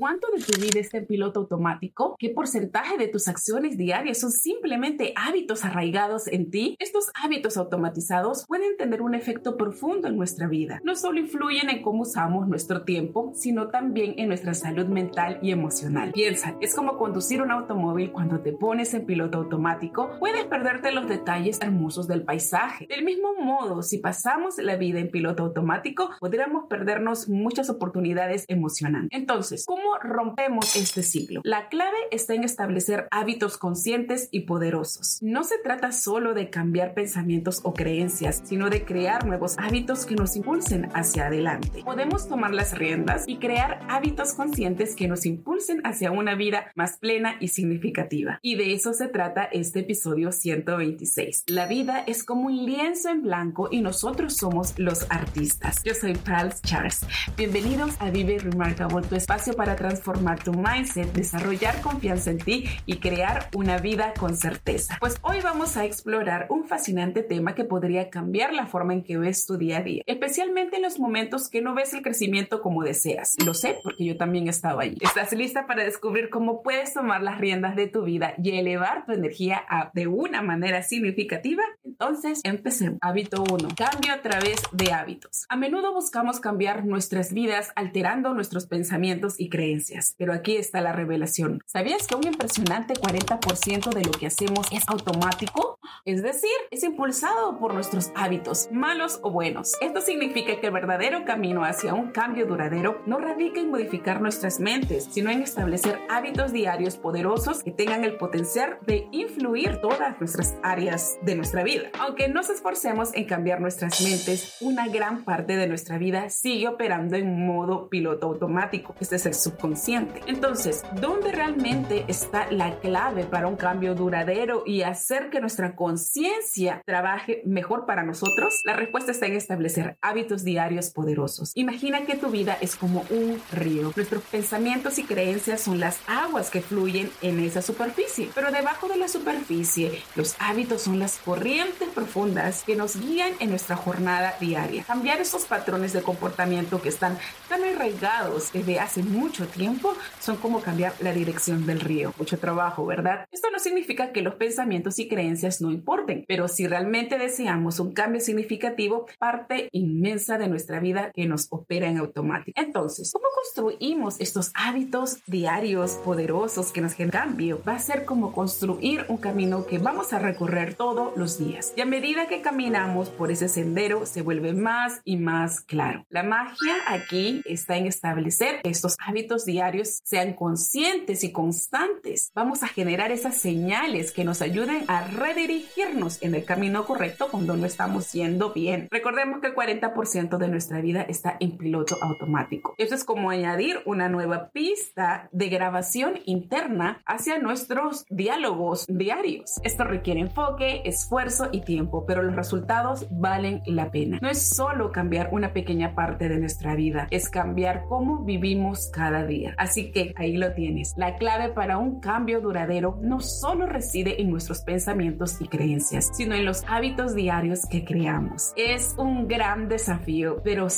¿Cuánto de tu vida está en piloto automático? ¿Qué porcentaje de tus acciones diarias son simplemente hábitos arraigados en ti? Estos hábitos automatizados pueden tener un efecto profundo en nuestra vida. No solo influyen en cómo usamos nuestro tiempo, sino también en nuestra salud mental y emocional. Piensa, es como conducir un automóvil cuando te pones en piloto automático, puedes perderte los detalles hermosos del paisaje. Del mismo modo, si pasamos la vida en piloto automático, podríamos perdernos muchas oportunidades emocionantes. Entonces, ¿cómo rompemos este ciclo? La clave está en establecer hábitos conscientes y poderosos. No se trata solo de cambiar pensamientos o creencias, sino de crear nuevos hábitos que nos impulsen hacia adelante. Podemos tomar las riendas y crear hábitos conscientes que nos impulsen hacia una vida más plena y significativa. Y de eso se trata este episodio 126. La vida es como un lienzo en blanco y nosotros somos los artistas. Yo soy Pals Charles. Bienvenidos a Vive Remarkable, tu espacio para transformar tu mindset, desarrollar confianza en ti y crear una vida con certeza. Pues hoy vamos a explorar un fascinante tema que podría cambiar la forma en que ves tu día a día, especialmente en los momentos que no ves el crecimiento como deseas. Lo sé porque yo también he estado allí. ¿Estás lista para descubrir cómo puedes tomar las riendas de tu vida y elevar tu energía de una manera significativa? Entonces, empecemos. Hábito 1. Cambio a través de hábitos. A menudo buscamos cambiar nuestras vidas alterando nuestros pensamientos y creencias pero aquí está la revelación. ¿Sabías que un impresionante 40% de lo que hacemos es automático? Es decir, es impulsado por nuestros hábitos, malos o buenos. Esto significa que el verdadero camino hacia un cambio duradero no radica en modificar nuestras mentes, sino en establecer hábitos diarios poderosos que tengan el potencial de influir todas nuestras áreas de nuestra vida. Aunque nos esforcemos en cambiar nuestras mentes, una gran parte de nuestra vida sigue operando en modo piloto automático. Este es el subconsciente. Entonces, ¿dónde realmente está la clave para un cambio duradero y hacer que nuestra conciencia trabaje mejor para nosotros? La respuesta está en establecer hábitos diarios poderosos. Imagina que tu vida es como un río. Nuestros pensamientos y creencias son las aguas que fluyen en esa superficie, pero debajo de la superficie, los hábitos son las corrientes profundas que nos guían en nuestra jornada diaria. Cambiar esos patrones de comportamiento que están tan arraigados desde hace mucho tiempo son como cambiar la dirección del río. Mucho trabajo, ¿verdad? Esto no significa que los pensamientos y creencias no importen, pero si realmente deseamos un cambio significativo, parte inmensa de nuestra vida que nos opera en automático. Entonces, ¿cómo construimos estos hábitos diarios poderosos que nos generan cambio? Va a ser como construir un camino que vamos a recorrer todos los días. Y a medida que caminamos por ese sendero, se vuelve más y más claro. La magia aquí está en establecer estos hábitos diarios sean conscientes y constantes. Vamos a generar esas señales que nos ayuden a redirigirnos en el camino correcto cuando no estamos yendo bien. Recordemos que el 40% de nuestra vida está en piloto automático. Eso es como añadir una nueva pista de grabación interna hacia nuestros diálogos diarios. Esto requiere enfoque, esfuerzo y tiempo, pero los resultados valen la pena. No es solo cambiar una pequeña parte de nuestra vida, es cambiar cómo vivimos cada día. Así que ahí lo tienes. La clave para un cambio duradero no solo reside en nuestros pensamientos y creencias, sino en los hábitos diarios que creamos. Es un gran desafío, pero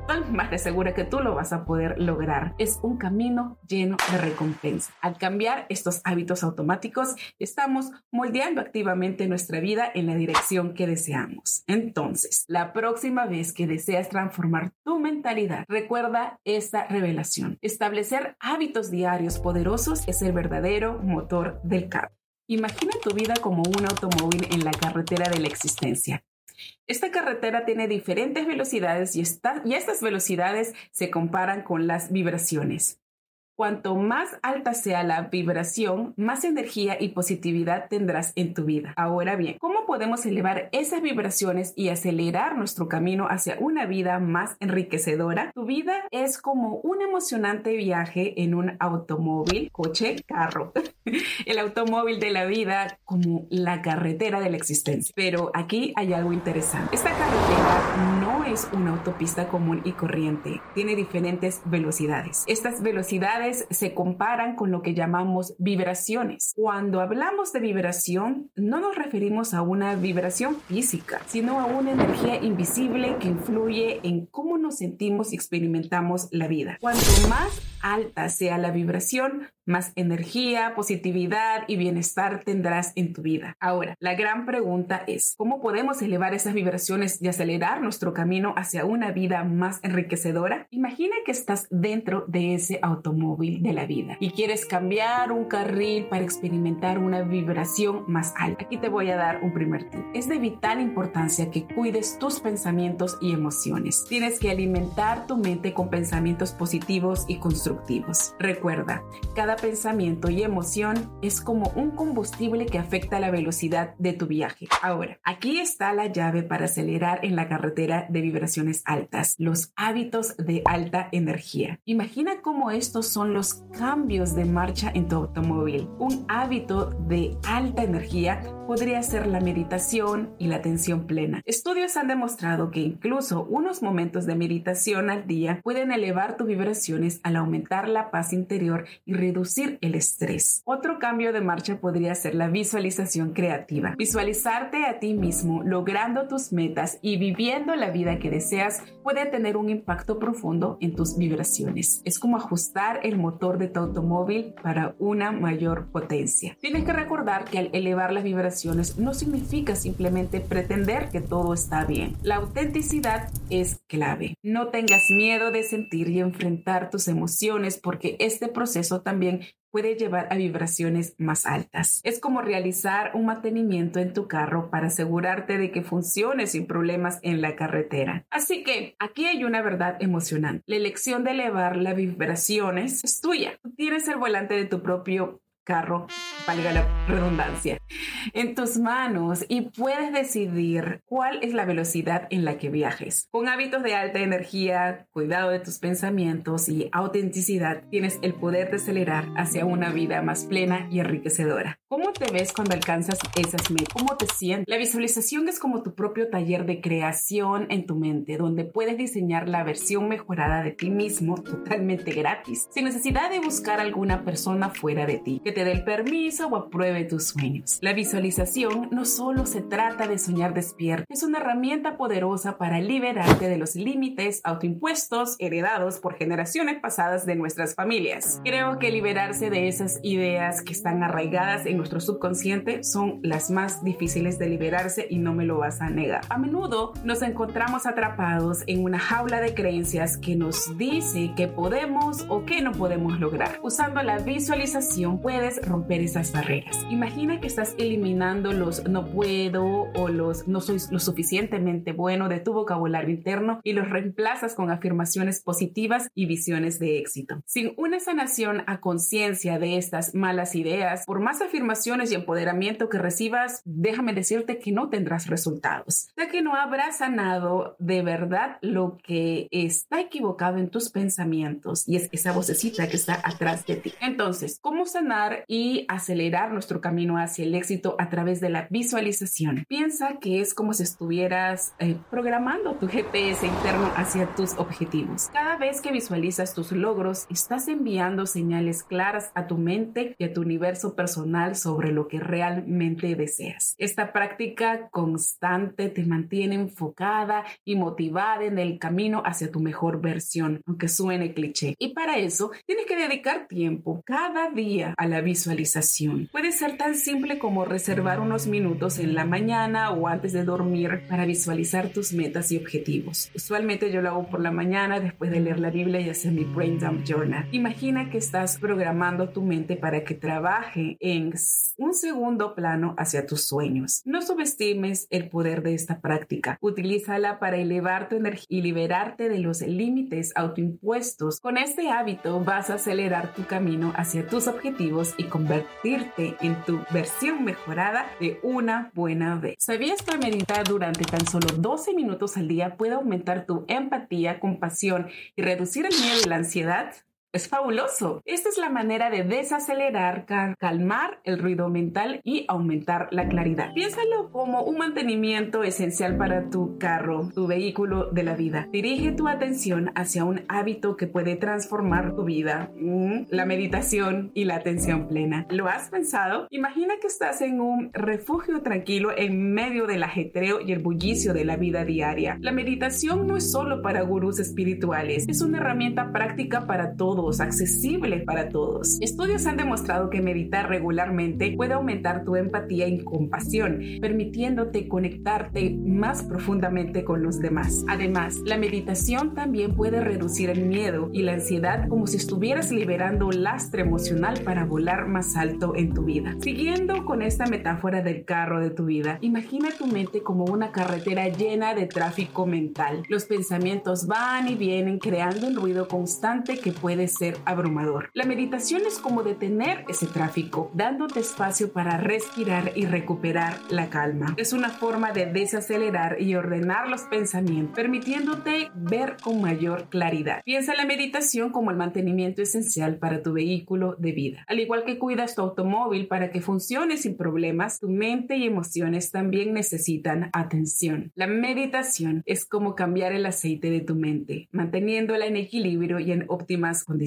estoy más de segura que tú lo vas a poder lograr. Es un camino lleno de recompensa. Al cambiar estos hábitos automáticos, estamos moldeando activamente nuestra vida en la dirección que deseamos. Entonces, la próxima vez que deseas transformar tu mentalidad, recuerda esta revelación. Establecer hábitos diarios poderosos es el verdadero motor del cambio. Imagina tu vida como un automóvil en la carretera de la existencia. Esta carretera tiene diferentes velocidades y, estas velocidades se comparan con las vibraciones. Cuanto más alta sea la vibración, más energía y positividad tendrás en tu vida. Ahora bien, ¿cómo podemos elevar esas vibraciones y acelerar nuestro camino hacia una vida más enriquecedora? Tu vida es como un emocionante viaje en un automóvil, coche, carro. El automóvil de la vida como la carretera de la existencia. Pero aquí hay algo interesante. Esta carretera no es una autopista común y corriente. Tiene diferentes velocidades. Estas velocidades se comparan con lo que llamamos vibraciones. Cuando hablamos de vibración, no nos referimos a una vibración física, sino a una energía invisible que influye en cómo nos sentimos y experimentamos la vida. Cuanto más alta sea la vibración, más energía, positividad y bienestar tendrás en tu vida. Ahora, la gran pregunta es, ¿cómo podemos elevar esas vibraciones y acelerar nuestro camino hacia una vida más enriquecedora? Imagina que estás dentro de ese automóvil de la vida y quieres cambiar un carril para experimentar una vibración más alta. Aquí te voy a dar un primer tip. Es de vital importancia que cuides tus pensamientos y emociones. Tienes que alimentar tu mente con pensamientos positivos y constructivos. Recuerda, cada pensamiento y emoción es como un combustible que afecta la velocidad de tu viaje. Ahora, aquí está la llave para acelerar en la carretera de vibraciones altas, los hábitos de alta energía. Imagina cómo estos son los cambios de marcha en tu automóvil. Un hábito de alta energía podría ser la meditación y la atención plena. Estudios han demostrado que incluso unos momentos de meditación al día pueden elevar tus vibraciones al aumentar la paz interior y reducir el estrés. Otro cambio de marcha podría ser la visualización creativa. Visualizarte a ti mismo logrando tus metas y viviendo la vida que deseas puede tener un impacto profundo en tus vibraciones. Es como ajustar el motor de tu automóvil para una mayor potencia. Tienes que recordar que al elevar las vibraciones no significa simplemente pretender que todo está bien. La autenticidad es clave. No tengas miedo de sentir y enfrentar tus emociones porque este proceso también puede llevar a vibraciones más altas. Es como realizar un mantenimiento en tu carro para asegurarte de que funcione sin problemas en la carretera. Así que aquí hay una verdad emocionante. La elección de elevar las vibraciones es tuya. Tú tienes el volante de tu propio carro, valga la redundancia, en tus manos y puedes decidir cuál es la velocidad en la que viajes. Con hábitos de alta energía, cuidado de tus pensamientos y autenticidad, tienes el poder de acelerar hacia una vida más plena y enriquecedora. ¿Cómo te ves cuando alcanzas esas metas? ¿Cómo te sientes? La visualización es como tu propio taller de creación en tu mente, donde puedes diseñar la versión mejorada de ti mismo totalmente gratis, sin necesidad de buscar alguna persona fuera de ti te dé el permiso o apruebe tus sueños. La visualización no solo se trata de soñar despierto, es una herramienta poderosa para liberarte de los límites autoimpuestos heredados por generaciones pasadas de nuestras familias. Creo que liberarse de esas ideas que están arraigadas en nuestro subconsciente son las más difíciles de liberarse y no me lo vas a negar. A menudo nos encontramos atrapados en una jaula de creencias que nos dice que podemos o que no podemos lograr. Usando la visualización puedes romper esas barreras. Imagina que estás eliminando los no puedo o los no soy lo suficientemente bueno de tu vocabulario interno y los reemplazas con afirmaciones positivas y visiones de éxito. Sin una sanación a conciencia de estas malas ideas, por más afirmaciones y empoderamiento que recibas, déjame decirte que no tendrás resultados, ya que no habrás sanado de verdad lo que está equivocado en tus pensamientos y es esa vocecita que está atrás de ti. Entonces, ¿cómo sanar y acelerar nuestro camino hacia el éxito a través de la visualización. Piensa que es como si estuvieras eh, programando tu GPS interno hacia tus objetivos. Cada vez que visualizas tus logros, estás enviando señales claras a tu mente y a tu universo personal sobre lo que realmente deseas. Esta práctica constante te mantiene enfocada y motivada en el camino hacia tu mejor versión, aunque suene cliché. Y para eso tienes que dedicar tiempo cada día a la visualización. Puede ser tan simple como reservar unos minutos en la mañana o antes de dormir para visualizar tus metas y objetivos. Usualmente yo lo hago por la mañana después de leer la Biblia y hacer mi Brain Dump Journal. Imagina que estás programando tu mente para que trabaje en un segundo plano hacia tus sueños. No subestimes el poder de esta práctica. Utilízala para elevar tu energía y liberarte de los límites autoimpuestos. Con este hábito vas a acelerar tu camino hacia tus objetivos y convertirte en tu versión mejorada de una buena vez. ¿Sabías que meditar durante tan solo 12 minutos al día puede aumentar tu empatía, compasión y reducir el miedo y la ansiedad? Es fabuloso. Esta es la manera de desacelerar, calmar el ruido mental y aumentar la claridad. Piénsalo como un mantenimiento esencial para tu carro, tu vehículo de la vida. Dirige tu atención hacia un hábito que puede transformar tu vida. Mm, la meditación y la atención plena. ¿Lo has pensado? Imagina que estás en un refugio tranquilo en medio del ajetreo y el bullicio de la vida diaria. La meditación no es solo para gurús espirituales, es una herramienta práctica para todos accesible para todos. Estudios han demostrado que meditar regularmente puede aumentar tu empatía y compasión, permitiéndote conectarte más profundamente con los demás. Además, la meditación también puede reducir el miedo y la ansiedad como si estuvieras liberando lastre emocional para volar más alto en tu vida. Siguiendo con esta metáfora del carro de tu vida, imagina tu mente como una carretera llena de tráfico mental. Los pensamientos van y vienen creando un ruido constante que puede ser abrumador. La meditación es como detener ese tráfico, dándote espacio para respirar y recuperar la calma. Es una forma de desacelerar y ordenar los pensamientos, permitiéndote ver con mayor claridad. Piensa la meditación como el mantenimiento esencial para tu vehículo de vida. Al igual que cuidas tu automóvil para que funcione sin problemas, tu mente y emociones también necesitan atención. La meditación es como cambiar el aceite de tu mente, manteniéndola en equilibrio y en óptimas condiciones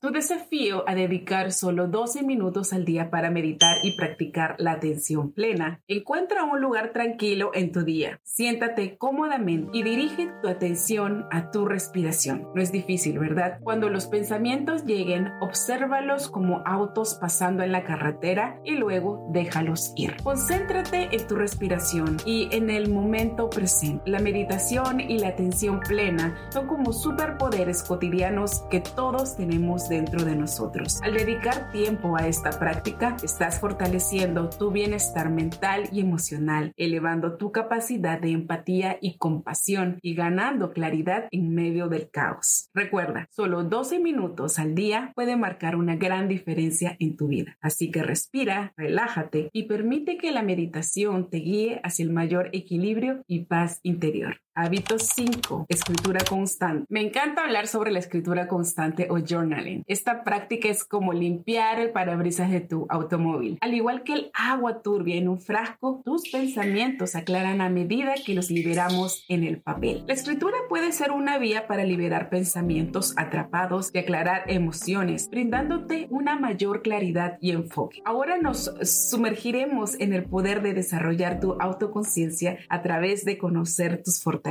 tu desafío a dedicar solo 12 minutos al día para meditar y practicar la atención plena. Encuentra un lugar tranquilo en tu día. Siéntate cómodamente y dirige tu atención a tu respiración. No es difícil, ¿verdad? Cuando los pensamientos lleguen, obsérvalos como autos pasando en la carretera y luego déjalos ir. Concéntrate en tu respiración y en el momento presente. La meditación y la atención plena son como superpoderes cotidianos que todos tenemos dentro de nosotros. Al dedicar tiempo a esta práctica, estás fortaleciendo tu bienestar mental y emocional, elevando tu capacidad de empatía y compasión y ganando claridad en medio del caos. Recuerda, solo 12 minutos al día puede marcar una gran diferencia en tu vida. Así que respira, relájate y permite que la meditación te guíe hacia el mayor equilibrio y paz interior. Hábito 5. Escritura constante. Me encanta hablar sobre la escritura constante o journaling. Esta práctica es como limpiar el parabrisas de tu automóvil. Al igual que el agua turbia en un frasco, tus pensamientos aclaran a medida que los liberamos en el papel. La escritura puede ser una vía para liberar pensamientos atrapados y aclarar emociones, brindándote una mayor claridad y enfoque. Ahora nos sumergiremos en el poder de desarrollar tu autoconciencia a través de conocer tus fortalezas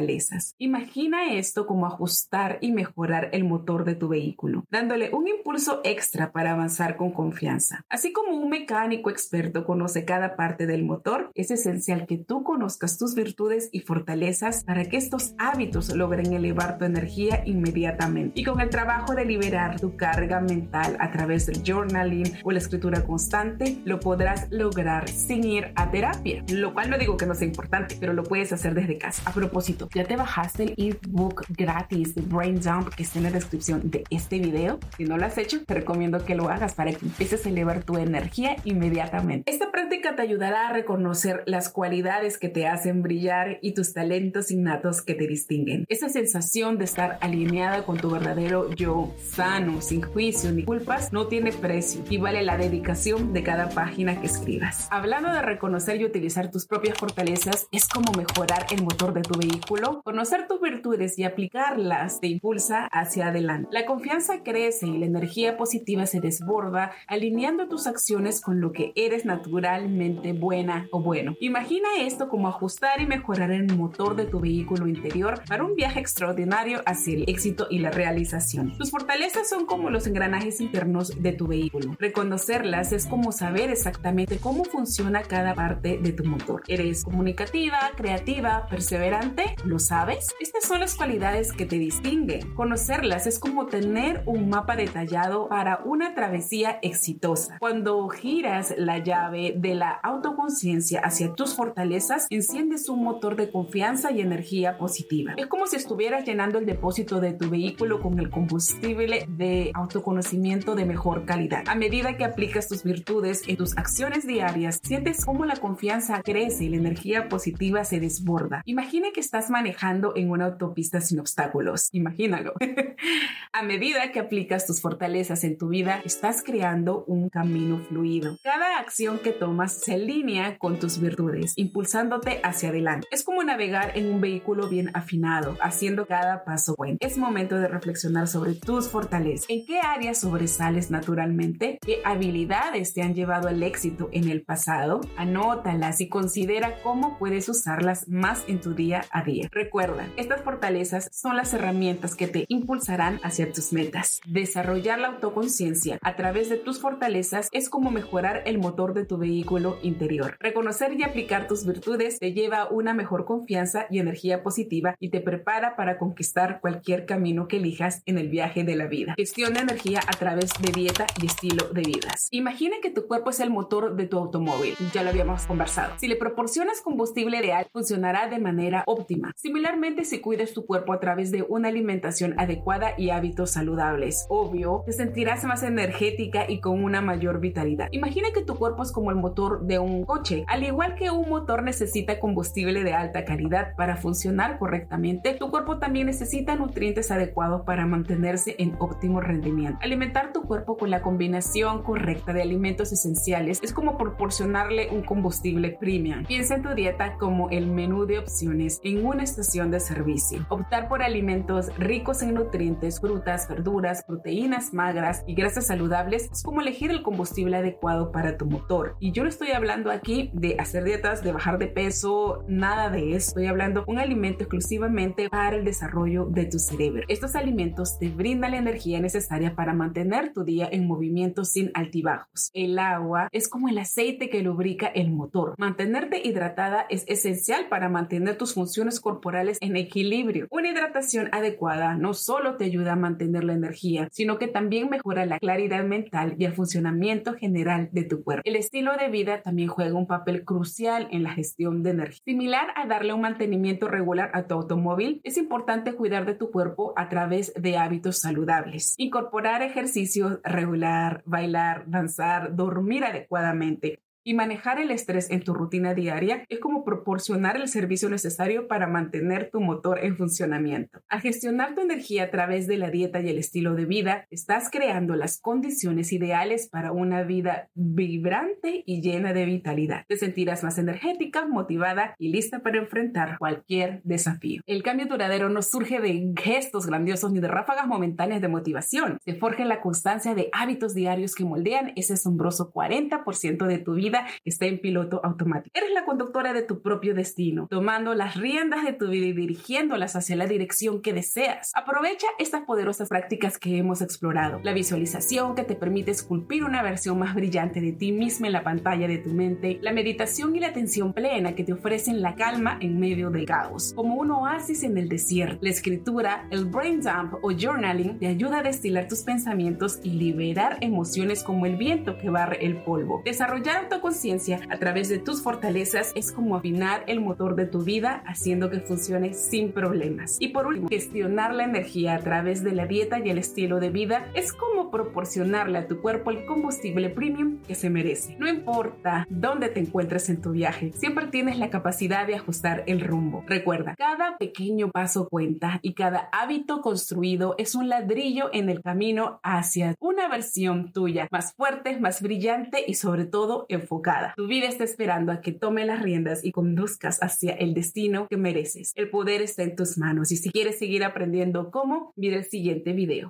Imagina esto como ajustar y mejorar el motor de tu vehículo, dándole un impulso extra para avanzar con confianza. Así como un mecánico experto conoce cada parte del motor, es esencial que tú conozcas tus virtudes y fortalezas para que estos hábitos logren elevar tu energía inmediatamente. Y con el trabajo de liberar tu carga mental a través del journaling o la escritura constante, lo podrás lograr sin ir a terapia, lo cual no digo que no sea importante, pero lo puedes hacer desde casa. A propósito, ¿Ya te bajaste el ebook gratis de Brain Dump que está en la descripción de este video? Si no lo has hecho, te recomiendo que lo hagas para que empieces a elevar tu energía inmediatamente. Esta práctica te ayudará a reconocer las cualidades que te hacen brillar y tus talentos innatos que te distinguen. Esa sensación de estar alineada con tu verdadero yo, sano, sin juicio ni culpas, no tiene precio y vale la dedicación de cada página que escribas. Hablando de reconocer y utilizar tus propias fortalezas, es como mejorar el motor de tu vehículo conocer tus virtudes y aplicarlas te impulsa hacia adelante. La confianza crece y la energía positiva se desborda, alineando tus acciones con lo que eres naturalmente buena o bueno. Imagina esto como ajustar y mejorar el motor de tu vehículo interior para un viaje extraordinario hacia el éxito y la realización. Tus fortalezas son como los engranajes internos de tu vehículo. Reconocerlas es como saber exactamente cómo funciona cada parte de tu motor. ¿Eres comunicativa, creativa, perseverante? ¿Lo sabes? Estas son las cualidades que te distinguen. Conocerlas es como tener un mapa detallado para una travesía exitosa. Cuando giras la llave de la autoconciencia hacia tus fortalezas, enciendes un motor de confianza y energía positiva. Es como si estuvieras llenando el depósito de tu vehículo con el combustible de autoconocimiento de mejor calidad. A medida que aplicas tus virtudes en tus acciones diarias, sientes cómo la confianza crece y la energía positiva se desborda. Imagina que estás manejando en una autopista sin obstáculos. Imagínalo. A medida que aplicas tus fortalezas en tu vida, estás creando un camino fluido. Cada acción que tomas se alinea con tus virtudes, impulsándote hacia adelante. Es como navegar en un vehículo bien afinado, haciendo cada paso bueno. Es momento de reflexionar sobre tus fortalezas. ¿En qué áreas sobresales naturalmente? ¿Qué habilidades te han llevado al éxito en el pasado? Anótalas y considera cómo puedes usarlas más en tu día a día. Recuerda, estas fortalezas son las herramientas que te impulsarán hacia tus metas. Desarrollar la autoconciencia a través de tus fortalezas es como mejorar el motor de tu vehículo interior. Reconocer y aplicar tus virtudes te lleva a una mejor confianza y energía positiva y te prepara para conquistar cualquier camino que elijas en el viaje de la vida. Gestión de energía a través de dieta y estilo de vidas. Imagina que tu cuerpo es el motor de tu automóvil. Ya lo habíamos conversado. Si le proporcionas combustible ideal, funcionará de manera óptima. Similarmente, si cuidas tu cuerpo a través de una alimentación adecuada y hábitos saludables, obvio, te sentirás más energética y con una mayor vitalidad. Imagina que tu cuerpo es como el motor de un coche. Al igual que un motor necesita combustible de alta calidad para funcionar correctamente, tu cuerpo también necesita nutrientes adecuados para mantenerse en óptimo rendimiento. Alimentar tu cuerpo con la combinación correcta de alimentos esenciales es como proporcionarle un combustible premium. Piensa en tu dieta como el menú de opciones en una estación de servicio. Optar por alimentos ricos en nutrientes, frutas, verduras, proteínas magras y grasas saludables es como elegir el combustible adecuado para tu motor. Y yo no estoy hablando aquí de hacer dietas, de bajar de peso, nada de eso. Estoy hablando de un alimento exclusivamente para el desarrollo de tu cerebro. Estos alimentos te brindan la energía necesaria para mantener tu día en movimiento sin altibajos. El agua es como el aceite que lubrica el motor. Mantenerte hidratada es esencial para mantener tus funciones corporales en equilibrio. Una hidratación adecuada no solo te ayuda a mantener la energía, sino que también mejora la claridad mental y el funcionamiento general de tu cuerpo. El estilo de vida también juega un papel crucial en la gestión de energía. Similar a darle un mantenimiento regular a tu automóvil, es importante cuidar de tu cuerpo a través de hábitos saludables. Incorporar ejercicios regular, bailar, danzar, dormir adecuadamente, y manejar el estrés en tu rutina diaria es como proporcionar el servicio necesario para mantener tu motor en funcionamiento. Al gestionar tu energía a través de la dieta y el estilo de vida, estás creando las condiciones ideales para una vida vibrante y llena de vitalidad. Te sentirás más energética, motivada y lista para enfrentar cualquier desafío. El cambio duradero no surge de gestos grandiosos ni de ráfagas momentáneas de motivación. Se forja en la constancia de hábitos diarios que moldean ese asombroso 40% de tu vida está en piloto automático. Eres la conductora de tu propio destino, tomando las riendas de tu vida y dirigiéndolas hacia la dirección que deseas. Aprovecha estas poderosas prácticas que hemos explorado. La visualización que te permite esculpir una versión más brillante de ti misma en la pantalla de tu mente. La meditación y la atención plena que te ofrecen la calma en medio del caos, como un oasis en el desierto. La escritura, el brain dump o journaling te ayuda a destilar tus pensamientos y liberar emociones como el viento que barre el polvo. Desarrollar conciencia a través de tus fortalezas es como afinar el motor de tu vida haciendo que funcione sin problemas. Y por último, gestionar la energía a través de la dieta y el estilo de vida es como proporcionarle a tu cuerpo el combustible premium que se merece. No importa dónde te encuentres en tu viaje, siempre tienes la capacidad de ajustar el rumbo. Recuerda, cada pequeño paso cuenta y cada hábito construido es un ladrillo en el camino hacia una versión tuya más fuerte, más brillante y sobre todo enfocada Tu vida está esperando a que tome las riendas y conduzcas hacia el destino que mereces. El poder está en tus manos y si quieres seguir aprendiendo cómo, mira el siguiente video.